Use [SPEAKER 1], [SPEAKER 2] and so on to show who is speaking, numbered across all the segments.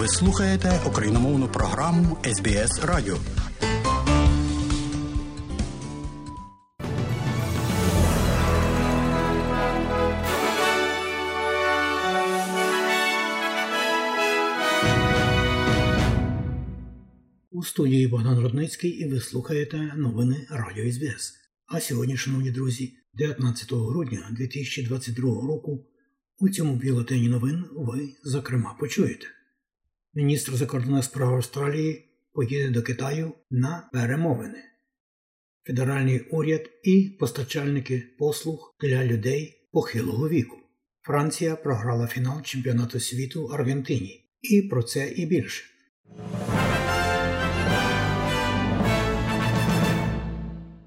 [SPEAKER 1] Ви слухаєте україномовну програму СБС Радіо. У студії Богдан Рудницький і ви слухаєте новини Радіо СБС. А сьогодні, шановні друзі, 19 грудня 2022 року у цьому бюлетені новин ви, зокрема, почуєте. Міністр закордонних справ Австралії поїде до Китаю на перемовини. Федеральний уряд і постачальники послуг для людей похилого віку. Франція програла фінал чемпіонату світу Аргентині. І про це і більше.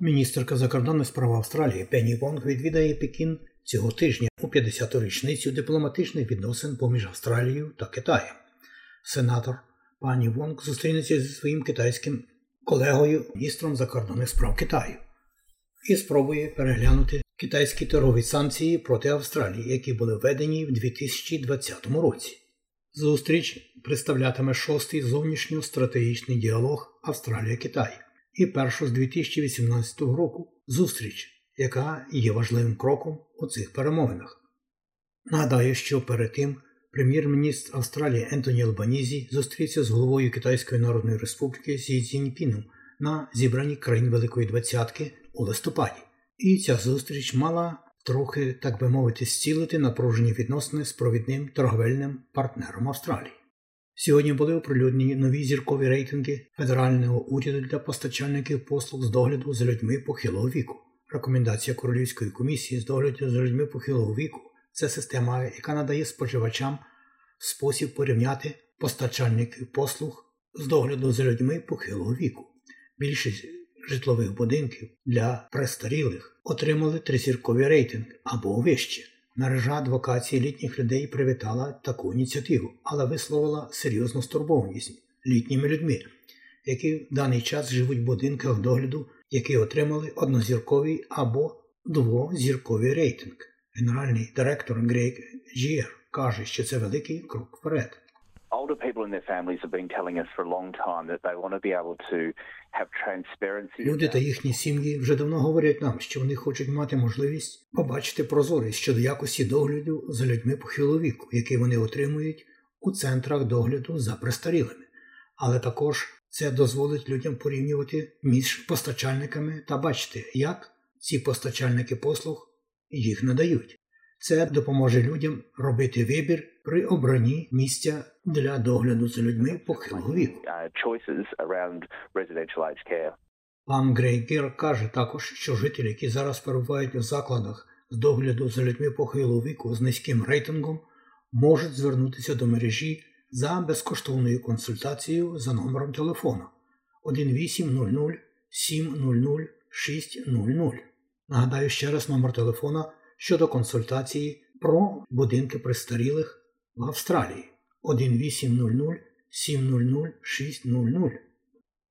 [SPEAKER 1] Міністерка закордонних справ Австралії Пенні Вонг відвідає Пекін цього тижня у 50-ту річницю дипломатичних відносин поміж Австралією та Китаєм. Сенатор пані Вонг зустрінеться зі своїм китайським колегою міністром закордонних справ Китаю і спробує переглянути китайські торгові санкції проти Австралії, які були введені в 2020 році. Зустріч представлятиме шостий зовнішньостратегічний діалог Австралія-Китай і першу з 2018 року зустріч, яка є важливим кроком у цих перемовинах. Нагадаю, що перед тим прем'єр-міністр Австралії Ентоні Албанізі зустрівся з головою Китайської Народної Республіки Сі Цзіньпіном на зібранні країн Великої Двадцятки у листопаді. І ця зустріч мала трохи, так би мовити, зцілити напружені відносини з провідним торговельним партнером Австралії. Сьогодні були оприлюднені нові зіркові рейтинги федерального уряду для постачальників послуг з догляду за людьми похилого віку. Рекомендація Королівської комісії з догляду за людьми похилого віку це система, яка надає споживачам спосіб порівняти постачальників послуг з догляду за людьми похилого віку. Більшість житлових будинків для престарілих отримали тризіркові рейтинги або вище. Мережа адвокації літніх людей привітала таку ініціативу, але висловила серйозну стурбованість літніми людьми, які в даний час живуть в будинках догляду, які отримали однозірковий або двозірковий рейтинг. Генеральний директор Грейк Жієр каже, що це великий крок вперед.
[SPEAKER 2] older people and their families have been telling us for a long time that they want to be able to have transparency.
[SPEAKER 1] Люди та їхні сім'ї вже давно говорять нам, що вони хочуть мати можливість побачити прозорість щодо якості догляду за людьми похилого віку, який вони отримують у центрах догляду за престарілими. Але також це дозволить людям порівнювати між постачальниками та бачити, як ці постачальники послуг їх надають. Це допоможе людям робити вибір при обранні місця для догляду за людьми похилого віку.
[SPEAKER 2] Uh.
[SPEAKER 1] Пан Грейгер каже також, що жителі, які зараз перебувають у закладах з догляду за людьми похилого віку з низьким рейтингом, можуть звернутися до мережі за безкоштовною консультацією за номером телефону 1800 700 600. Нагадаю ще раз номер телефона щодо консультації про будинки престарілих в Австралії 1800 700 600.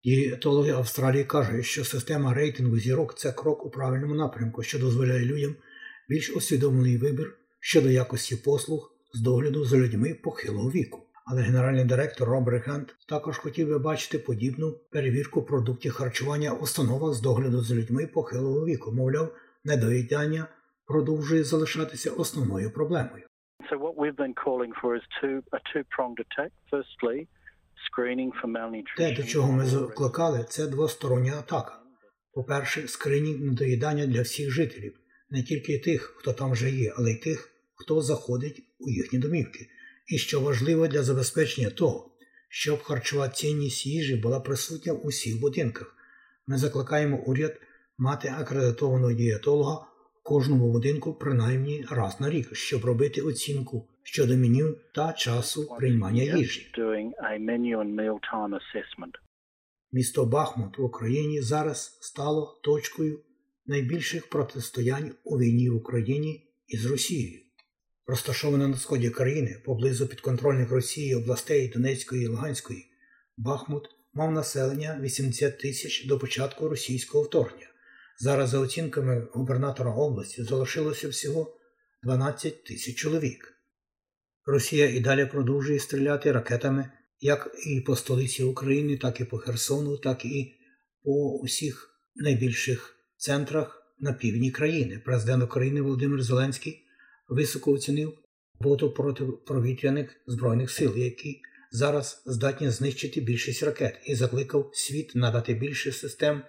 [SPEAKER 1] Дієтологи Австралії кажуть, що система рейтингу зірок це крок у правильному напрямку, що дозволяє людям більш усвідомлений вибір щодо якості послуг з догляду за людьми похилого віку. Але генеральний директор Роберт Хант також хотів би бачити подібну перевірку продуктів харчування в установах з догляду за людьми похилого віку. Мовляв, недоїдання продовжує залишатися основною проблемою.
[SPEAKER 3] So what we've been calling for is two, a two-pronged attack. Firstly, screening for malnutrition.
[SPEAKER 1] Те, до чого ми закликали, це двостороння атака. По-перше, скринінг недоїдання для всіх жителів, не тільки тих, хто там вже є, але й тих, хто заходить у їхні домівки. І що важливо для забезпечення того, щоб харчова цінність їжі була присутня в усіх будинках. Ми закликаємо уряд мати акредитованого дієтолога в кожному будинку принаймні раз на рік, щоб робити оцінку щодо меню та часу приймання їжі. Місто Бахмут в Україні зараз стало точкою найбільших протистоянь у війні в Україні із Росією. Розташоване на сході країни поблизу підконтрольних Росії областей Донецької і Луганської, Бахмут мав населення 80 тисяч до початку російського вторгнення. Зараз, за оцінками губернатора області, залишилося всього 12 тисяч чоловік. Росія і далі продовжує стріляти ракетами як і по столиці України, так і по Херсону, так і по усіх найбільших центрах на півдні країни. Президент України Володимир Зеленський високо оцінив роботу протиповітряних збройних сил, які зараз здатні знищити більшість ракет, і закликав світ надати більше систем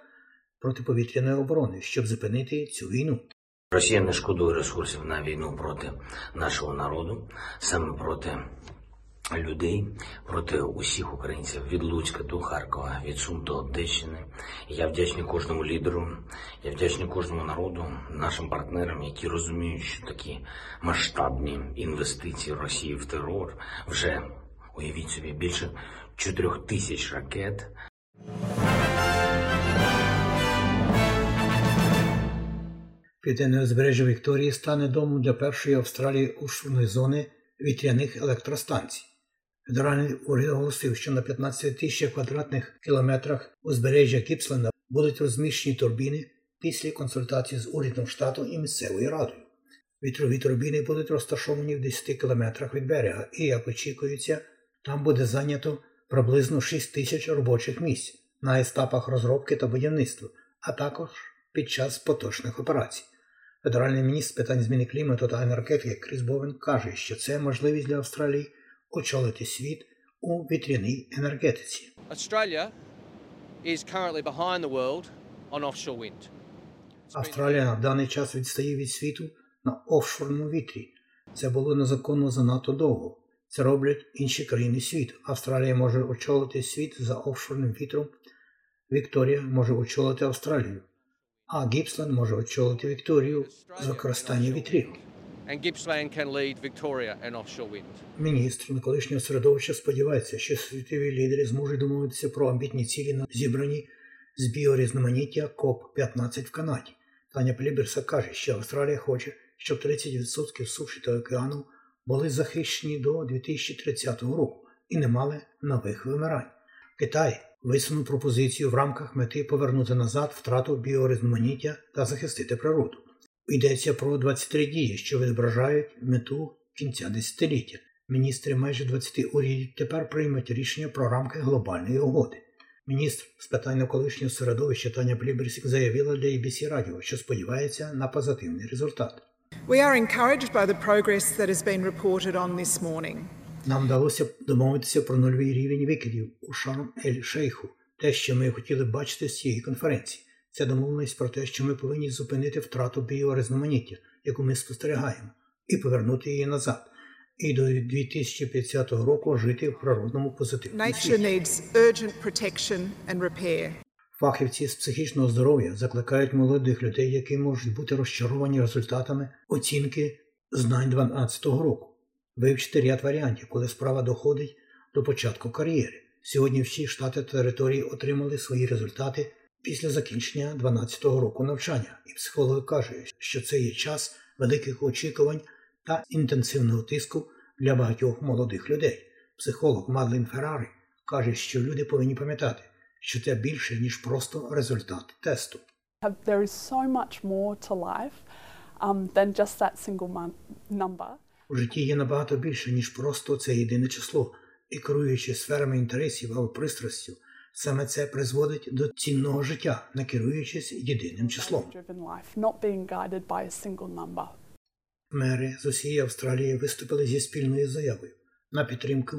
[SPEAKER 1] протиповітряної оборони, щоб зупинити цю війну.
[SPEAKER 4] Росія не шкодує ресурсів на війну проти нашого народу, саме проти людей, проти усіх українців від Луцька до Харкова, від Сум до Одещини. Я вдячний кожному лідеру, я вдячний кожному народу, нашим партнерам, які розуміють, що такі масштабні інвестиції Росії в терор вже уявіть собі більше чотирьох тисяч ракет.
[SPEAKER 1] Південне узбережжя Вікторії стане домом для першої Австралії офшорної зони вітряних електростанцій. Федеральний уряд оголосив, що на 15 тисяч квадратних кілометрах узбережжя Кіпсленда будуть розміщені турбіни після консультації з урядом штату і місцевою радою. Вітрові турбіни будуть розташовані в 10 кілометрах від берега, і, як очікується, там буде зайнято приблизно 6 тисяч робочих місць на етапах розробки та будівництва, а також під час поточних операцій. Федеральний міністр питань зміни клімату та енергетики Кріс Бовен каже, що це можливість для Австралії очолити світ у вітряній енергетиці.
[SPEAKER 5] Australia is currently behind the world on offshore wind.
[SPEAKER 1] Австралія на даний час відстає від світу на офшорному вітрі. Це було незаконно занадто довго. Це роблять інші країни світу. Австралія може очолити світ за офшорним вітром. Вікторія може очолити Австралію, а Гіпсленд може очолити Вікторію з використання вітрів.
[SPEAKER 5] And Gippsland can lead Victoria in offshore wind.
[SPEAKER 1] Міністр навколишнього середовища сподівається, що світові лідери зможуть домовитися про амбітні цілі на зібранні з біорізноманіття КОП-15 в Канаді. Таня Пліберсек каже, що Австралія хоче, щоб 30% суші та океану були захищені до 2030 року і не мали нових вимирань. Китай висунув пропозицію в рамках мети повернути назад втрату біорізноманіття та захистити природу. Йдеться про 23 дії, що відображають мету кінця десятиліття. Міністри майже 20 урядів тепер приймуть рішення про рамки глобальної угоди. Міністр з питань навколишнього середовища Таня Пліберсек заявила для ABC Радіо, що сподівається на позитивний результат.
[SPEAKER 6] We are encouraged by the progress that has been reported on this morning.
[SPEAKER 1] Нам вдалося домовитися про нульовий рівень викидів у шарм ель шейху те, що ми хотіли бачити з цієї конференції. Це домовленість про те, що ми повинні зупинити втрату біорізноманіття, яку ми спостерігаємо, і повернути її назад. І до 2050 року жити в природному позитивному світі. Фахівці з психічного здоров'я закликають молодих людей, які можуть бути розчаровані результатами оцінки знань 12-го року, вивчити ряд варіантів, коли справа доходить до початку кар'єри. Сьогодні всі штати та території отримали свої результати після закінчення 12-го року навчання, і психологи кажуть, що це є час великих очікувань та інтенсивного тиску для багатьох молодих людей. Психолог Мадлен Феррари каже, що люди повинні пам'ятати, що це більше ніж просто результат тесту.
[SPEAKER 7] there is so much more to life um, than just that single number.
[SPEAKER 1] У житті є набагато більше, ніж просто це єдине число, і керуючи сферами інтересів або пристрастю, саме це призводить до цінного життя, не керуючись єдиним числом. Мери з усієї Австралії виступили зі спільною заявою на підтримку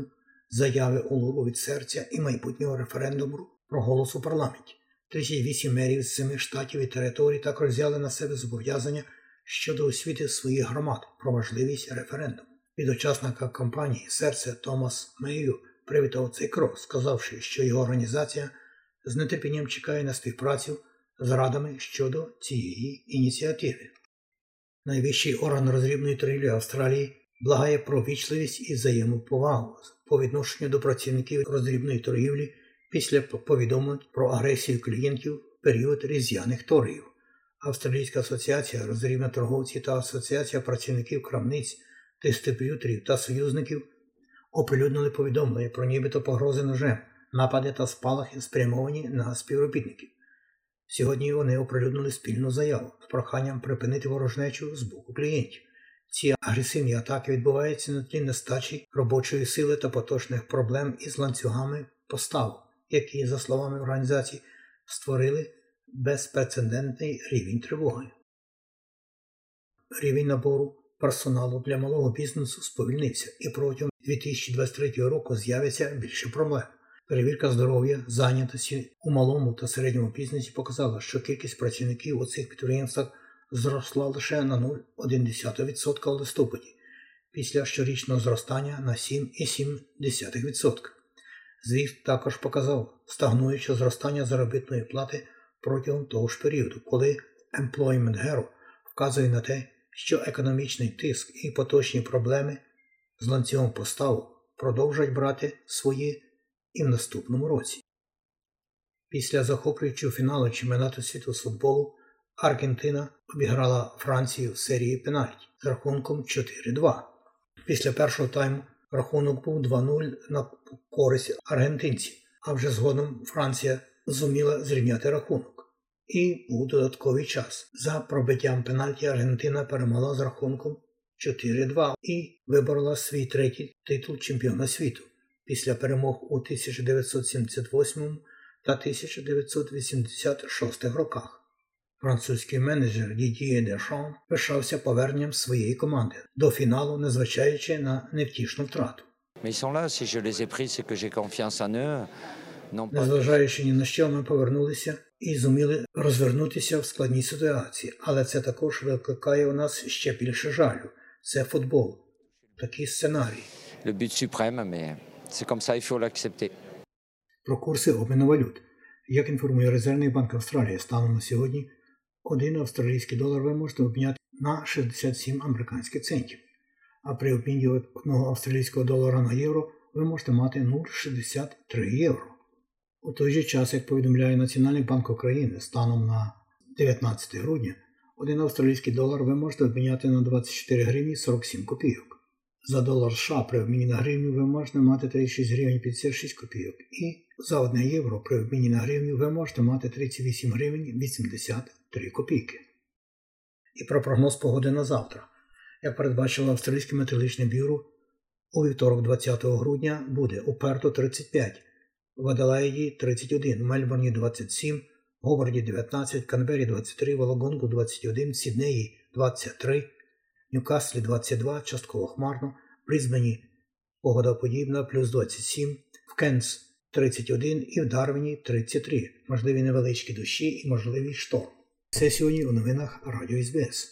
[SPEAKER 1] заяви Улуру від серця і майбутнього референдуму про голос у парламенті. 38 мерів з семи штатів і територій також взяли на себе зобов'язання щодо освіти своїх громад про важливість референдуму. Від учасника кампанії серце Томас Мейю привітав цей крок, сказавши, що його організація з нетерпінням чекає на співпрацю з радами щодо цієї ініціативи. Найвищий орган розрібної торгівлі Австралії благає про вічливість і взаємоповагу по відношенню до працівників роздрібної торгівлі після повідомлень про агресію клієнтів в період різдвяних торгів. Австралійська асоціація роздрібних торговців та асоціація працівників крамниць, дистриб'юторів та союзників оприлюднили повідомлення про нібито погрози ножем, напади та спалахи спрямовані на співробітників. Сьогодні вони оприлюднили спільну заяву з проханням припинити ворожнечу з боку клієнтів. Ці агресивні атаки відбуваються на тлі нестачі робочої сили та поточних проблем із ланцюгами постав, які, за словами організації, створили безпрецедентний рівень тривоги. Рівень набору персоналу для малого бізнесу сповільнився і протягом 2023 року з'явиться більше проблем. Перевірка здоров'я, зайнятості у малому та середньому бізнесі показала, що кількість працівників у цих підприємствах зросла лише на 0,1% у листопаді, після щорічного зростання на 7,7%. Звіт також показав стагнуюче зростання заробітної плати протягом того ж періоду, коли Employment Hero вказує на те, що економічний тиск і поточні проблеми з ланцюгом поставок продовжать брати свої і в наступному році. Після захоплюючого фіналу чемпіонату світу з футболу Аргентина обіграла Францію в серії пенальті з рахунком 4-2. Після першого тайму рахунок був 2-0 на користь аргентинців, а вже згодом Франція зуміла зрівняти рахунок. І був додатковий час. За пробиттям пенальті Аргентина перемогла з рахунком 4-2 і виборола свій третій титул чемпіона світу після перемог у 1978 та 1986 роках. Французький менеджер Дідіє Дешон пишався поверненням своєї команди до фіналу, незважаючи на невтішну втрату. Незважаючи ні на що, ми повернулися і зуміли розвернутися в складній ситуації, але це також викликає у нас ще більше жалю. Це футбол, такий сценарій.
[SPEAKER 8] Le but suprême, mais c'est comme ça, il faut l'accepter.
[SPEAKER 1] Про курси обміну валют. Як інформує Резервний банк Австралії, станом на сьогодні один австралійський долар ви можете обміняти на 67 американських центів, а при обміні одного австралійського долара на євро ви можете мати 0,63 євро. У той же час, як повідомляє Національний банк України станом на 19 грудня, один австралійський долар ви можете обміняти на 24 гривні 47 копійок. За долар США при обміні на гривню ви можете мати 36 гривень 56 копійок. І за 1 євро при обміні на гривню ви можете мати 38 гривень 83 копійки. І про прогноз погоди на завтра. Як передбачило Австралійське метеорологічне бюро, у вівторок 20 грудня буде у Перту 35, в Аделаїді 31, в Мельбурні 27, Говарді 19, Канбері 23, Вологонгу 21, Сіднеї 23, Ньюкаслі 22, частково хмарно, Брізбені погода подібна, плюс 27, в Кенс 31 і в Дарвіні 33, можливі невеличкі дощі і можливий шторм. Це сьогодні у новинах Радіо СБС.